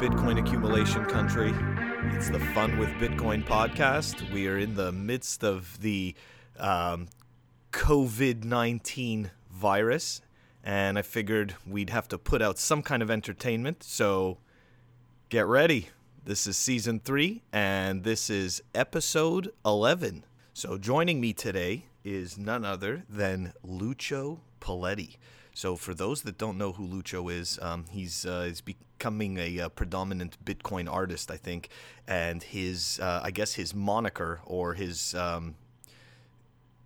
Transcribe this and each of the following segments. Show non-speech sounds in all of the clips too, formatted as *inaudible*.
Bitcoin accumulation country. It's the Fun with Bitcoin podcast. We are in the midst of the um, COVID 19 virus, and I figured we'd have to put out some kind of entertainment. So get ready. This is season three, and this is episode 11. So joining me today is none other than Lucio Paletti. So, for those that don't know who Lucio is, um, he's uh, he's becoming a, a, uh, predominant Bitcoin artist, I think, and his uh, I guess his moniker or his um,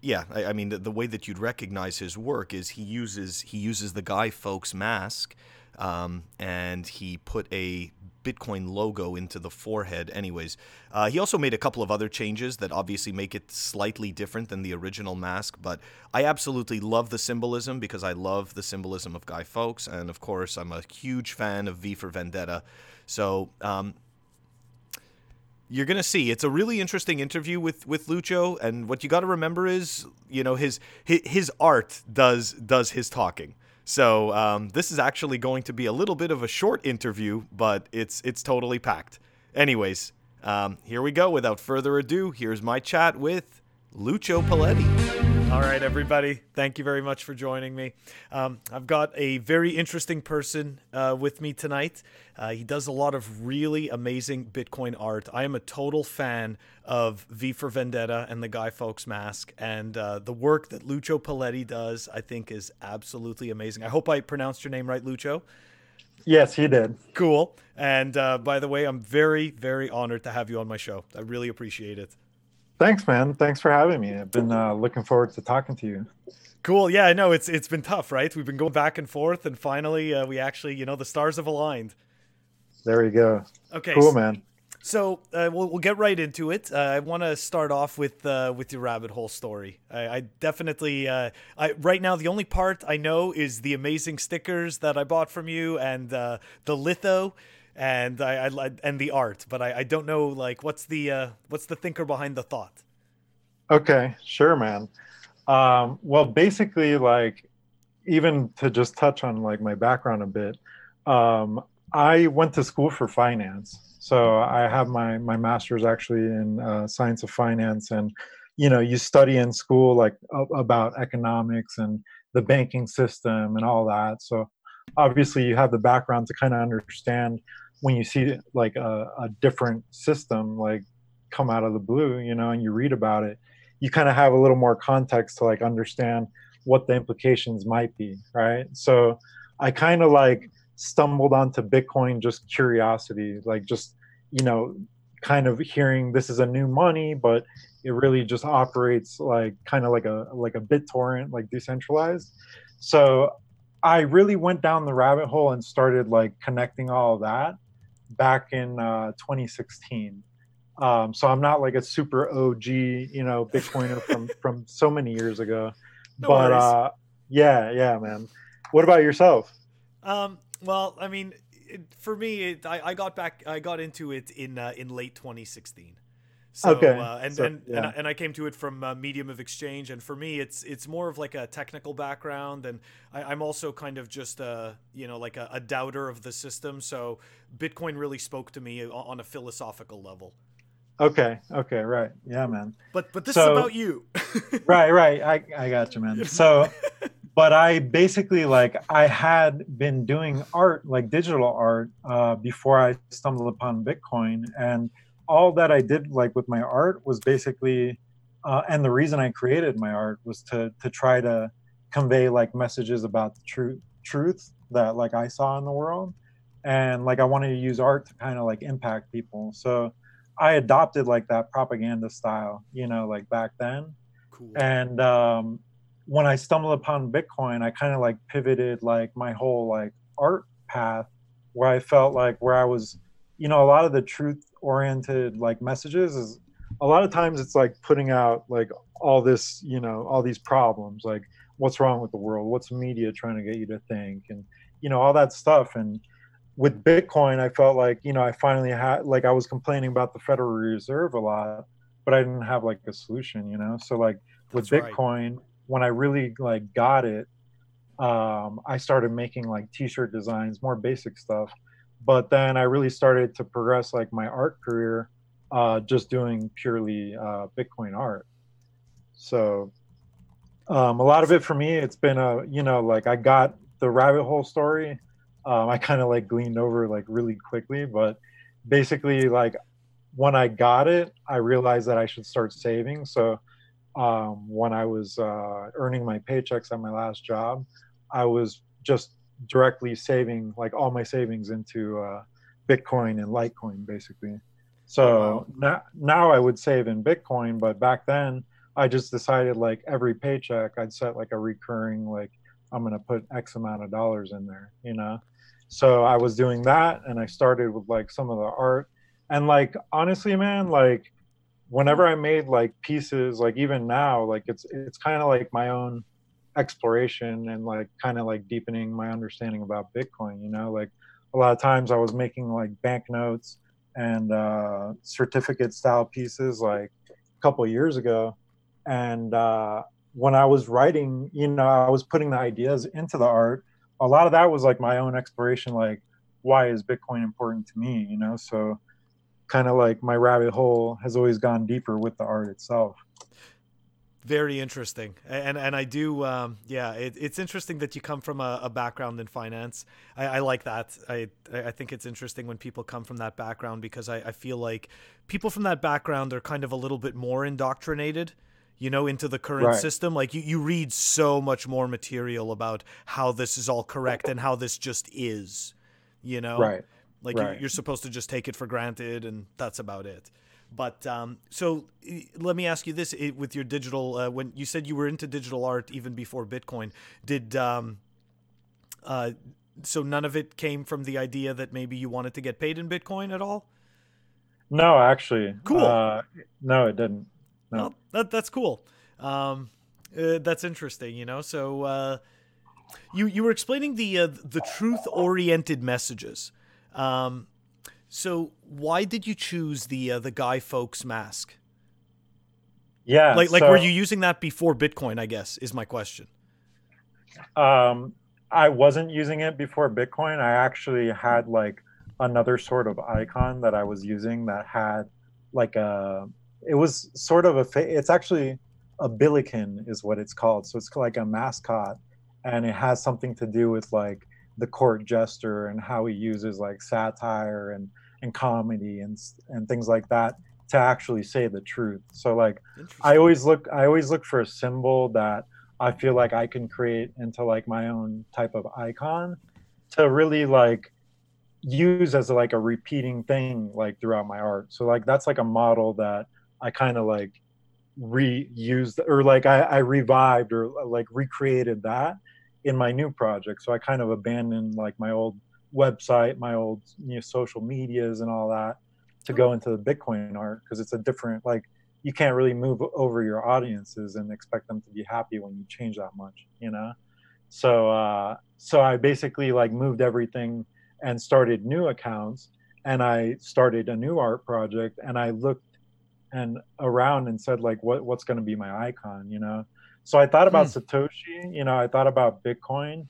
yeah, I, I mean the, the, way that you'd recognize his work is he uses he uses the Guy Fawkes mask, um, and he put a Bitcoin logo into the forehead, anyways. Uh, he also made a couple of other changes that obviously make it slightly different than the original mask, but I absolutely love the symbolism because I love the symbolism of Guy Fawkes, and of course, I'm a huge fan of V for Vendetta. So, um, you're gonna see it's a really interesting interview with with Lucio, and what you got to remember is, you know, his his art does does his talking. So um, this is actually going to be a little bit of a short interview, but it's it's totally packed. Anyways, um, here we go. Without further ado, here's my chat with Lucio Paletti. All right, everybody. Thank you very much for joining me. Um, I've got a very interesting person uh, with me tonight. Uh, he does a lot of really amazing Bitcoin art. I am a total fan of V for Vendetta and the Guy Fawkes mask, and uh, the work that Lucio Paletti does, I think, is absolutely amazing. I hope I pronounced your name right, Lucio. Yes, he did. Cool. And uh, by the way, I'm very, very honored to have you on my show. I really appreciate it. Thanks, man. Thanks for having me. I've been uh, looking forward to talking to you. Cool. Yeah, I know it's it's been tough, right? We've been going back and forth, and finally, uh, we actually, you know, the stars have aligned. There you go. Okay. Cool, man. So uh, we'll we'll get right into it. Uh, I want to start off with uh, with your rabbit hole story. I, I definitely, uh, I right now the only part I know is the amazing stickers that I bought from you and uh, the litho and I, I and the art, but I, I don't know like what's the uh, what's the thinker behind the thought. Okay, sure, man. Um, well, basically, like even to just touch on like my background a bit, um, I went to school for finance, so I have my my master's actually in uh, science of finance, and you know you study in school like about economics and the banking system and all that. So obviously you have the background to kind of understand when you see like a, a different system like come out of the blue you know and you read about it you kind of have a little more context to like understand what the implications might be right? So i kind of like stumbled onto bitcoin just curiosity like just you know kind of hearing this is a new money but it really just operates like kind of like a like a BitTorrent like decentralized. So i really went down the rabbit hole and started like connecting all of that back in uh, 2016. Um, so I'm not like a super OG, you know, Bitcoiner from *laughs* from so many years ago. No but uh, yeah, yeah, man. What about yourself? Um, well, I mean, it, for me, it, I, I got back, I got into it in uh, in late 2016. So, okay. Uh, and, so, and, yeah. and, I, and, I came to it from uh, medium of exchange, and for me, it's it's more of like a technical background, and I, am also kind of just a you know like a, a, doubter of the system. So Bitcoin really spoke to me on a philosophical level. Okay. Okay. Right. Yeah, man. But but this so, is about you. *laughs* right. Right. I I got you, man. So. *laughs* but I basically like I had been doing art, like digital art, uh, before I stumbled upon Bitcoin, and all that I did like with my art was basically, uh, and the reason I created my art was to to try to convey like messages about the truth truth that like I saw in the world, and like I wanted to use art to kind of like impact people. So I adopted like that propaganda style, you know, like back then. Cool. And um, when I stumbled upon Bitcoin, I kind of like pivoted like my whole like art path where I felt like where I was, you know, a lot of the truth oriented like messages is a lot of times it's like putting out like all this you know all these problems like what's wrong with the world? What's media trying to get you to think? And you know all that stuff. And with bitcoin i felt like you know i finally had like i was complaining about the federal reserve a lot but i didn't have like a solution you know? So like with That's bitcoin right. when i really like got it um i started making like t-shirt designs more basic stuff but then I really started to progress like my art career, uh, just doing purely uh, Bitcoin art. So um, a lot of it for me, it's been a you know like I got the rabbit hole story. Um, I kind of like gleaned over like really quickly, but basically like when I got it, I realized that I should start saving. So um, when I was uh, earning my paychecks at my last job, I was just directly saving like all my savings into uh, Bitcoin and Litecoin, basically. So now, now I would save in Bitcoin, but back then I just decided like every paycheck I'd set like a recurring like I'm gonna put X amount of dollars in there, you know. So I was doing that, and I started with like some of the art, and like honestly, man, like whenever I made like pieces, like even now, like it's it's kind of like my own exploration and like kind of like deepening my understanding about Bitcoin. You know, like a lot of times I was making like banknotes and uh, certificate style pieces like a couple years ago, and uh, when I was writing, you know, I was putting the ideas into the art. A lot of that was like my own exploration, like why is Bitcoin important to me, you know? So kind of like my rabbit hole has always gone deeper with the art itself. Very interesting, and and I do, um, yeah. It, it's interesting that you come from a, a background in finance. I, I, like that. I I think it's interesting when people come from that background because I, I feel like people from that background are kind of a little bit more indoctrinated you know, into the current right. system. Like you, you read so much more material about how this is all correct and how this just is, you know? Right. Like right. You're, you're, supposed to just take it for granted and that's about it. But um, so let me ask you this: with your digital, uh, when you said you were into digital art even before Bitcoin, did um, uh, so none of it came from the idea that maybe you wanted to get paid in Bitcoin at all? No, actually, cool. Uh, no, it didn't. No. Well, that that's cool. Um, uh, that's interesting. You know, so uh, you you were explaining the uh, the truth oriented messages. Um, so why did you choose the uh, the Guy Fawkes mask? Yeah, like like so, were you using that before Bitcoin? I guess is my question. Um, I wasn't using it before Bitcoin. I actually had like another sort of icon that I was using that had like a it was sort of a it's actually a billiken is what it's called so it's like a mascot and it has something to do with like the court jester and how he uses like satire and and comedy and and things like that to actually say the truth. So like i always look i always look for a symbol that i feel like i can create into like my own type of icon to really like use as like a repeating thing like throughout my art. So like that's like a model that I kind of like reused or like I, I revived or like recreated that in my new project. So I kind of abandoned like my old website, my old you know, social medias and all that to go into the Bitcoin art because it's a different like you can't really move over your audiences and expect them to be happy when you change that much, you know. So uh, so I basically like moved everything and started new accounts and I started a new art project and I looked and around and said like what what's going to be my icon you know so i thought about hmm. satoshi you know i thought about bitcoin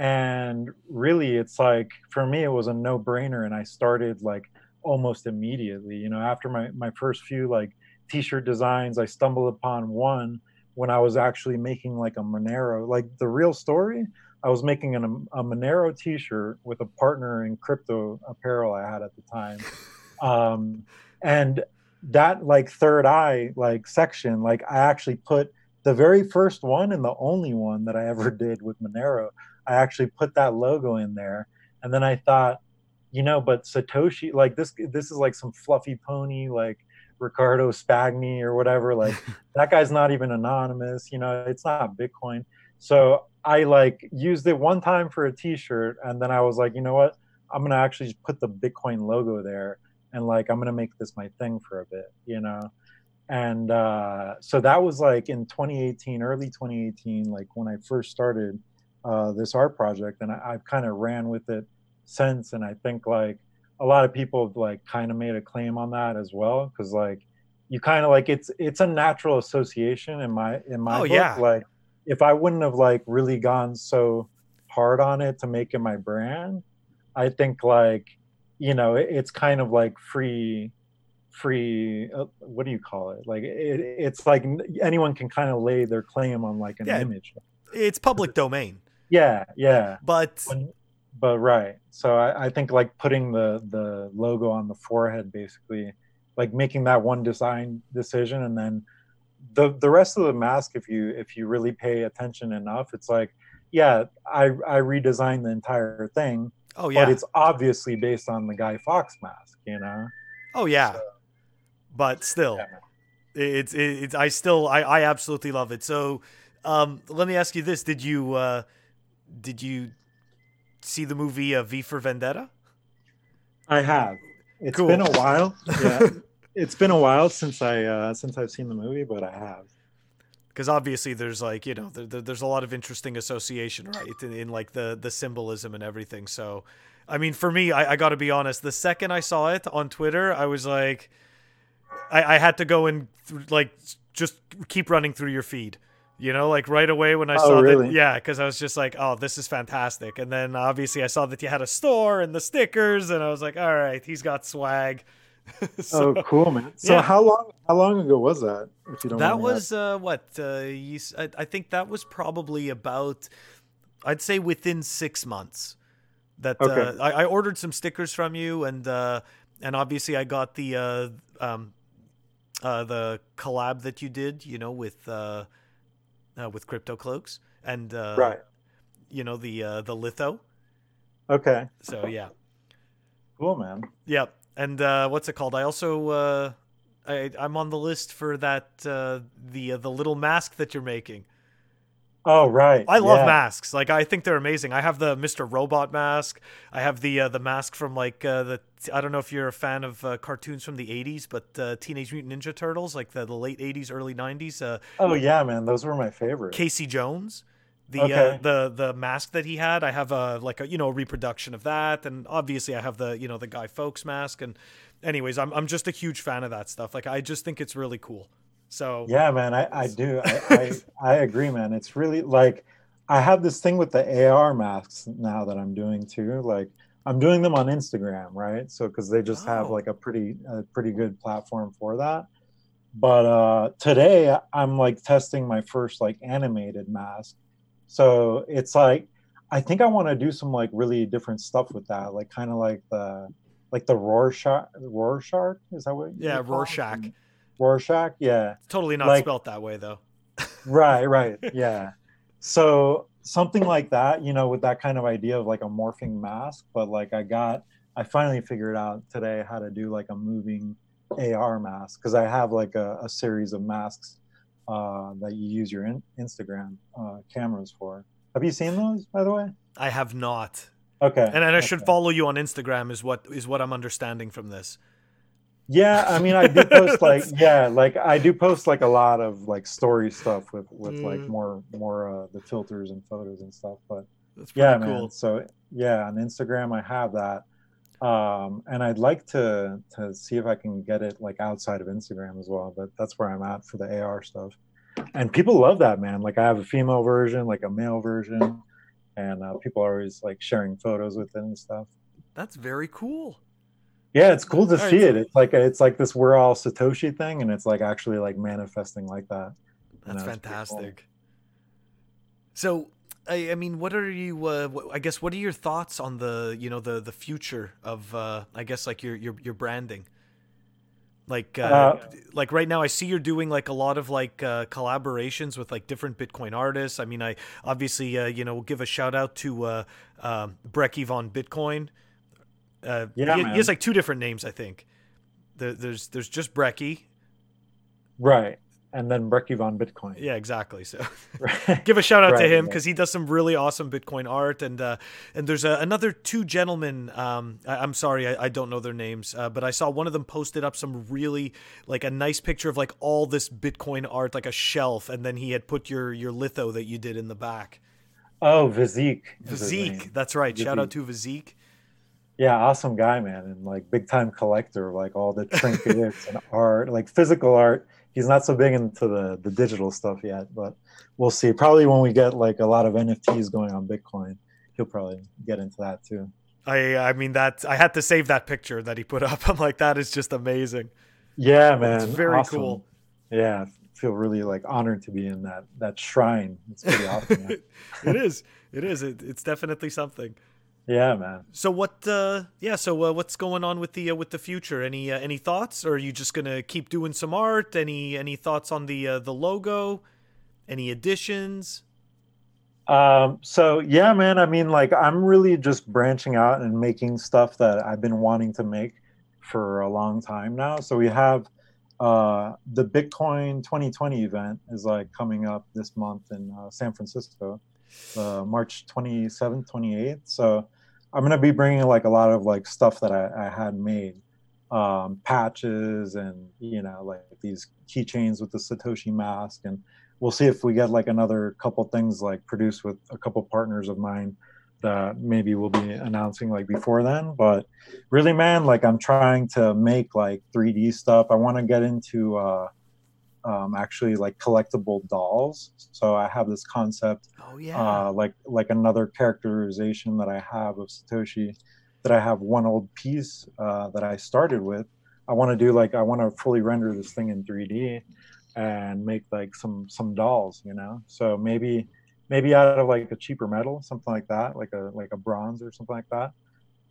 and really it's like for me it was a no brainer and i started like almost immediately. You know after my my first few like t-shirt designs i stumbled upon one when i was actually making like a monero. Like the real story i was making an, a monero t-shirt with a partner in crypto apparel i had at the time. *laughs* Um, and that like third eye like section like i actually put the very first one and the only one that i ever *laughs* did with monero i actually put that logo in there. And then i thought you know but satoshi like this this is like some fluffy pony like Riccardo Spagni or whatever. Like *laughs* that guy's not even anonymous you know it's not bitcoin. So i like used it one time for a t-shirt and then i was like you know what? I'm gonna actually just put the bitcoin logo there and like i'm gonna make this my thing for a bit you know? And uh, so that was like in 2018 early 2018 like when i first started uh, this art project and I, have kind of ran with it since and i think like a lot of people have like kind of made a claim on that as well because like you kind of like it's it's a natural association in my in my oh, book yeah. like if i wouldn't have like really gone so hard on it to make it my brand i think like you know it, it's kind of like free free uh, what do you call it like it, it's like anyone can kind of lay their claim on like an Yeah. image It's public domain, yeah yeah. But When- but right. So I, I think like putting the the logo on the forehead basically like making that one design decision and then the the rest of the mask if you if you really pay attention enough it's like yeah i i redesigned the entire thing oh yeah, but it's obviously based on the Guy Fawkes mask you know? Oh yeah, but still, Yeah, it's it's I still I I absolutely love it. So, um, let me ask you this: Did you uh, did you see the movie uh, V for Vendetta? i have. It's Cool. been a while. *laughs* Yeah. It's been a while since i uh since i've seen the movie but i have. Because obviously there's like you know there, there- there's a lot of interesting association right in, in like the the symbolism and everything. So i mean for me i, I gotta be honest the second i saw it on twitter i was like i, I had to go and like just keep running through your feed you know like right away when i Oh, saw that yeah because i was just like oh this is fantastic. And then obviously i saw that you had a store and the stickers and i was like all right he's got swag. *laughs* So- oh cool man. So yeah. how long how long ago was that if you don't that was uh, what uh, you, I, I think that was probably about i'd say within six months that uh, I, I ordered some stickers from you and uh, and obviously i got the uh, um, uh, the collab that you did you know with uh, with crypto cloaks and uh, right you know the uh, the litho okay so *laughs* yeah cool man Yep. And uh, what's it called? I also uh, I, I'm on the list for that uh, the uh, the little mask that you're making. Oh right I love yeah. masks. Like I think they're amazing. I have the Mr. Robot mask. I have the uh, the mask from like uh, the I don't know if you're a fan of uh, cartoons from the 80s, but uh, Teenage Mutant Ninja Turtles, like the, the late 80s, early 90s. Uh, oh yeah man those were my favorite Casey Jones, the uh, Okay. the the mask that he had. I have a like a you know reproduction of that, and obviously I have the you know the Guy Fawkes mask. And anyways, I'm I'm just a huge fan of that stuff. Like I just think it's really cool. So Yeah, man, I, I do. I, I, *laughs* I agree, man. It's really like I have this thing with the AR masks now that I'm doing too. Like I'm doing them on Instagram, right? So because they just have Oh. like a pretty a pretty good platform for that. But uh today I'm like testing my first like animated mask. So it's like I think I want to do some like really different stuff with that, like kind of like the like the Rorschach Rorschach is that what? Yeah, call it? Rorschach. Yeah. totally not like- spelt that way though. *laughs* right right yeah so something like that you know with that kind of idea of like a morphing mask but like i got i finally figured out today how to do like a moving ar mask because i have like a, a series of masks uh, that you use your in- instagram uh, cameras for have you seen those by the way I have not, okay and, and I should follow you on Instagram. Is what is what I'm understanding from this. Yeah i mean i do post *laughs* like yeah like i do post like a lot of like story stuff with with like Mm. more more uh the filters and photos and stuff but That's pretty yeah cool. man so yeah on instagram i have that um and i'd like to to see if i can get it like outside of instagram as well but that's where i'm at for the ar stuff and people love that man like i have a female version like a male version and uh, people are always like sharing photos with it and stuff That's very cool. Yeah it's cool to All right, see so- it it's like it's like this we're all satoshi thing and it's like actually like manifesting like that You That's know, pretty cool. fantastic. So, I, I mean, what are you? Uh, I guess what are your thoughts on the you know the the future of uh, I guess like your your your branding. Like, uh, Uh, like right now, I see you're doing like a lot of like uh, collaborations with like different Bitcoin artists. I mean, I obviously uh, you know give a shout out to uh, um Brecky von Bitcoin. Uh, Yeah, he, he has like two different names, I think. There, there's there's just Brecky. right and then Brecky von Bitcoin. Yeah, exactly. So. *laughs* Right. *laughs* give a shout out to him right. because he does some really awesome Bitcoin art, and uh, and there's uh, another two gentlemen. Um, I, I'm sorry, I, I don't know their names, uh, but I saw one of them posted up some really like a nice picture of like all this Bitcoin art, like a shelf, and then he had put your your litho that you did in the back. Oh, Vizik. Vizik, that's right. Shout out to Vizik. Yeah, awesome guy, man, and like big time collector of like all the trinkets and art, like physical art. He's not so big into the the digital stuff yet, but we'll see. Probably when we get like a lot of NFTs going on Bitcoin, he'll probably get into that too. I I mean that I had to save that picture that he put up. *laughs* I'm like that is just amazing. Yeah, man. It's very awesome. cool. Yeah, I feel really like honored to be in that that shrine. It's pretty awesome. *laughs* it is. It is. It, it's definitely something. Yeah, man. So what? Uh, yeah. So uh, what's going on with the uh, with the future? Any uh, any thoughts? Or are you just gonna keep doing some art? Any any thoughts on the uh, the logo? Any additions? Um, so yeah, man. I mean, like I'm really just branching out and making stuff that I've been wanting to make for a long time now. So we have uh, the Bitcoin 2020 event is like coming up this month in uh, San Francisco, uh, March 27th, 28th. So I'm gonna be bringing like a lot of like stuff that I, I had made, um, patches and you know like these keychains with the Satoshi mask. And we'll see if we get like another couple things like produced with a couple partners of mine that maybe we'll be announcing like before then. But really man like i'm trying to make like 3d stuff. I want to get into uh um, actually like collectible dolls. So i have this concept oh yeah. uh, like like another characterization that i have of satoshi that i have one old piece uh, that i started with. I want to do like i want to fully render this thing in 3d and make like some some dolls you know? So maybe maybe out of like a cheaper metal something like that like a like a bronze or something like that.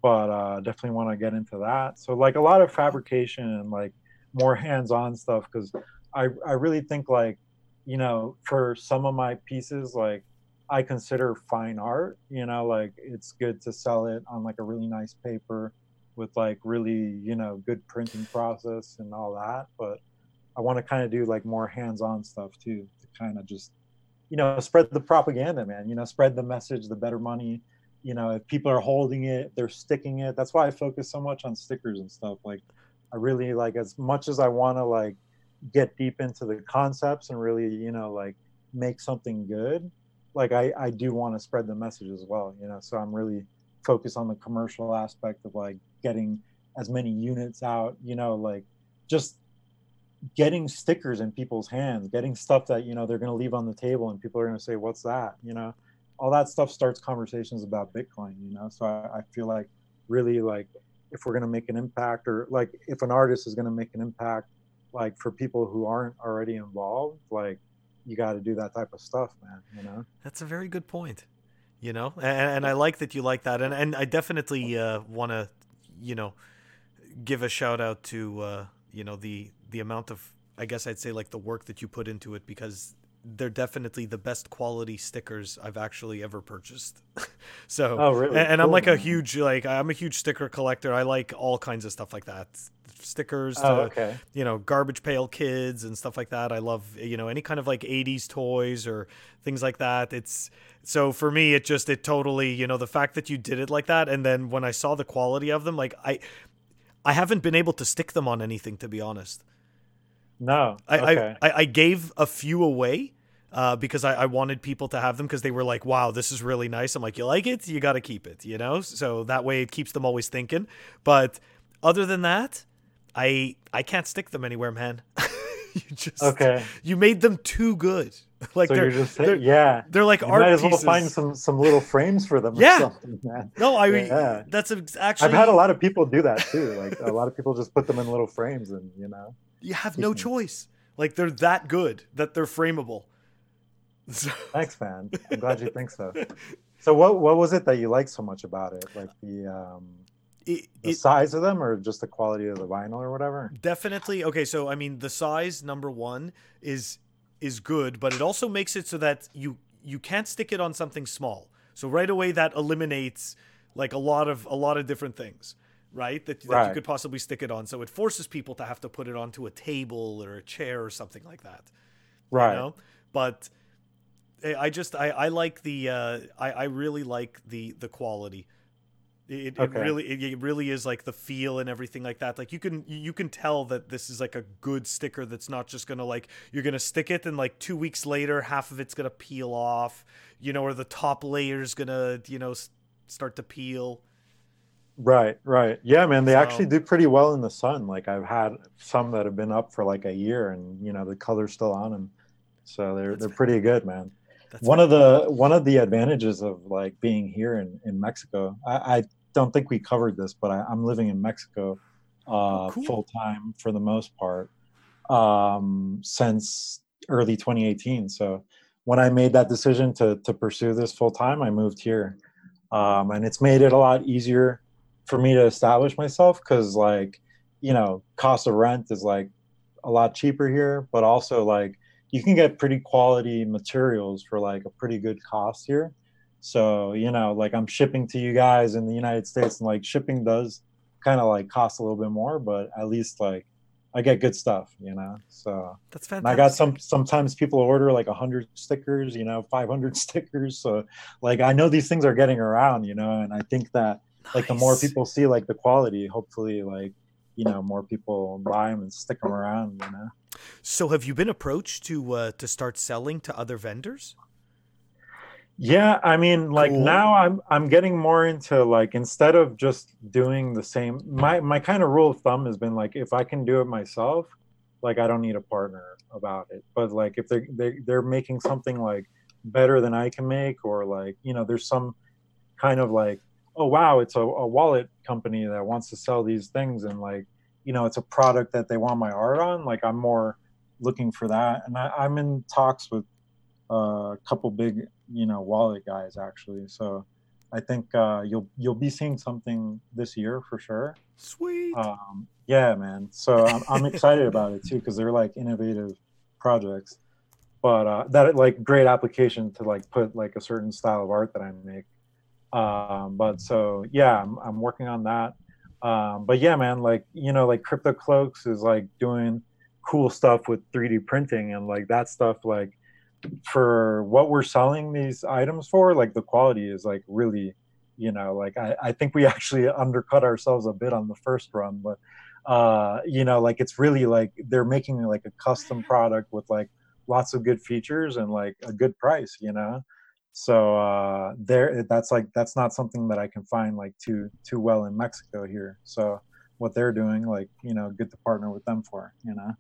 But uh definitely want to get into that. So like a lot of fabrication and like more hands-on stuff because i i really think like you know for some of my pieces like i consider fine art you know like it's good to sell it on like a really nice paper with like really you know good printing process and all that but I want to kind of do like more hands-on stuff too to kind of just you know spread the propaganda, man. You know, spread the message, the better money. You know, if people are holding it, they're sticking it. That's why I focus so much on stickers and stuff. Like, I really like as much as I want to like get deep into the concepts and really you know like make something good. Like I I do want to spread the message as well. You know, so I'm really focused on the commercial aspect of like getting as many units out. You know, like just getting stickers in people's hands, getting stuff that you know they're going to leave on the table, and people are going to say, "What's that?" You know, all that stuff starts conversations about Bitcoin. You know, so I, I feel like really like if we're going to make an impact, or like if an artist is going to make an impact, like for people who aren't already involved, like you got to do that type of stuff, man. You know, that's a very good point. You know, and, and I like that you like that, and and I definitely uh, want to, you know, give a shout out to uh, you know the the amount of I guess I'd say like the work that you put into it because they're definitely the best quality stickers I've actually ever purchased. *laughs* so, oh, really? and, and cool, I'm like man. a huge like I'm a huge sticker collector. I like all kinds of stuff like that. Stickers to, oh, okay. you know, garbage pail kids and stuff like that. I love, you know, any kind of like 80s toys or things like that. It's so for me it just it totally, you know, the fact that you did it like that and then when I saw the quality of them, like I I haven't been able to stick them on anything to be honest. No. I. I, I gave a few away uh, because I, I wanted people to have them because they were like, wow, this is really nice. I'm like, you like it? You got to keep it, you know? So that way it keeps them always thinking. But other than that, I I can't stick them anywhere, man. *laughs* you just okay. You made them too good. *laughs* like so they're, just they're, yeah. They're like you art might as well find some some little frames for them. Yeah. man. No, I mean yeah. that's actually. I've had a lot of people do that too. Like a lot of people just put them in little frames, and you know. You have no choice. Like they're that good that they're frameable. So. *laughs* Thanks, man. I'm glad you think so. So what what was it that you liked so much about it? Like the um it, the it, size of them or just the quality of the vinyl or whatever? Definitely. Okay, so I mean the size number 1 is is good, but it also makes it so that you you can't stick it on something small. So right away that eliminates like a lot of a lot of different things right? That, that right. you could possibly stick it on. So it forces people to have to put it onto a table or a chair or something like that. Right. You know? But eh, I just I, I like the uh, I, I really like the the quality. It, okay. it really it, it really is like the feel and everything like that. Like you can you can tell that this is like a good sticker that's not just gonna like you're gonna stick it and like two weeks later half of it's gonna peel off, you know, or the top layer's gonna you know start to peel Right, right. Yeah, man, they so, actually do pretty well in the sun. Like I've had some that have been up for like a year and you know the color's still on them. So they're they're pretty good, man. one of the one of the advantages of like being here in, in Mexico, I, I don't think we covered this, but I, am living in Mexico uh, oh, cool. full time for the most part um, since early 2018. So when I made that decision to to pursue this full time, I moved here, um, and it's made it a lot easier for me to establish myself because like you know cost of rent is like a lot cheaper here, but also like you can get pretty quality materials for like a pretty good cost here. So, you know, like I'm shipping to you guys in the United States and like shipping does kind of like cost a little bit more, but at least like I get good stuff, you know. So that's fantastic. I got some sometimes people order like 100 stickers, you know, 500 *laughs* stickers. So like I know these things are getting around, you know, and I think that nice. like the more people see like the quality, hopefully like you know more people buy them and stick them around, you know. So have you been approached to uh, to start selling to other vendors? Yeah, I mean, like cool. now I'm I'm getting more into like instead of just doing the same. My my kind of rule of thumb has been like if I can do it myself, like I don't need a partner about it. But like if they they they're making something like better than I can make, or like you know, there's some kind of like oh wow, it's a, a wallet company that wants to sell these things, and like you know, it's a product that they want my art on. Like I'm more looking for that, and I, I'm in talks with a couple big you know wallet guys actually. So I think uh, you'll you'll be seeing something this year for sure. Sweet. Um, yeah, man. So I'm, I'm excited about it too because they're like innovative projects, but uh, that like great application to like put like a certain style of art that I make. Um, but so yeah, I'm, I'm working on that. Um, but yeah, man, like you know, like Crypto Cloaks is like doing cool stuff with 3D printing and like that stuff like for what we're selling these items for, like the quality is like really, you know, like I, I think we *laughs* actually undercut ourselves a bit on the first run, but uh, you know, like it's really like they're making like a custom product with like lots of good features and like a good price, you know. So uh, there, that's like that's not something that I can find like too too well in Mexico here. So what they're doing, like you know, good to partner with them for, you know.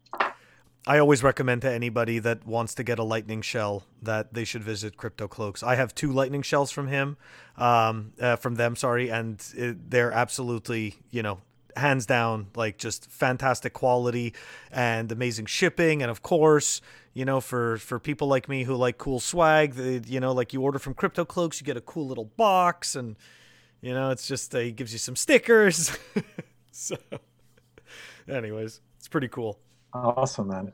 I always recommend to anybody that wants to get a lightning shell that they should visit Crypto Cloaks. I have two lightning shells from him, um, uh, from them, sorry, and it, they're absolutely, you know, hands down, like just fantastic quality and amazing shipping, and of course, you know, for for people like me who like cool swag, you know, like you order from Crypto Cloaks, you get a cool little box, and you know, it's just uh, gives you some stickers. *laughs* so, anyways, it's pretty cool. Awesome, man.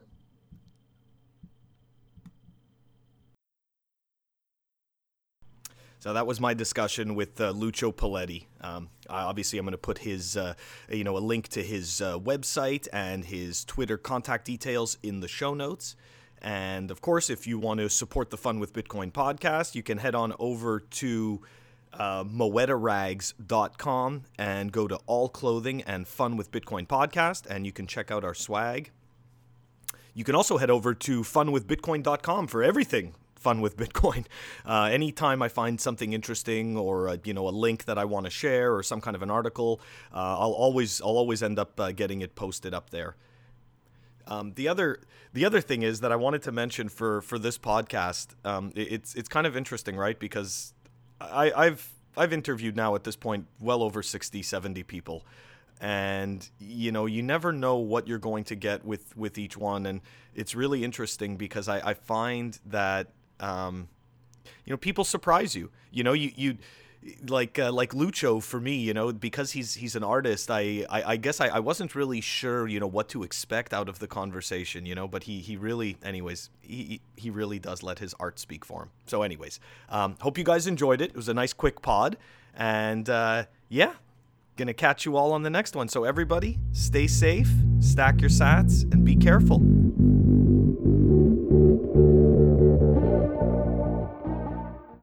So that was my discussion with uh, Lucio Paletti. Um, obviously, I'm going to put his, uh, you know, a link to his uh, website and his Twitter contact details in the show notes. And of course, if you want to support the Fun with Bitcoin podcast, you can head on over to uh, moedarags.com and go to all clothing and Fun with Bitcoin podcast, and you can check out our swag. You can also head over to funwithbitcoin.com for everything fun with Bitcoin. *laughs* Uh, anytime I find something interesting or a, you know a link that I want to share or some kind of an article, uh, I'll always I'll always end up uh, getting it posted up there. Um, the other the other thing is that I wanted to mention for for this podcast. Um, it, it's it's kind of interesting, right? Because I, I've I've interviewed now at this point well over 60, 70 people and you know you never know what you're going to get with with each one and it's really interesting because i, I find that um, you know, people surprise you. You know, you you like uh, like Lucio for me, you know, because he's he's an artist. I I, I guess I, I wasn't really sure, you know, what to expect out of the conversation, you know. But he he really, anyways, he he really does let his art speak for him. So, anyways, um, hope you guys enjoyed it. It was a nice quick pod, and uh, yeah, gonna catch you all on the next one. So everybody, stay safe, stack your sats, and be careful.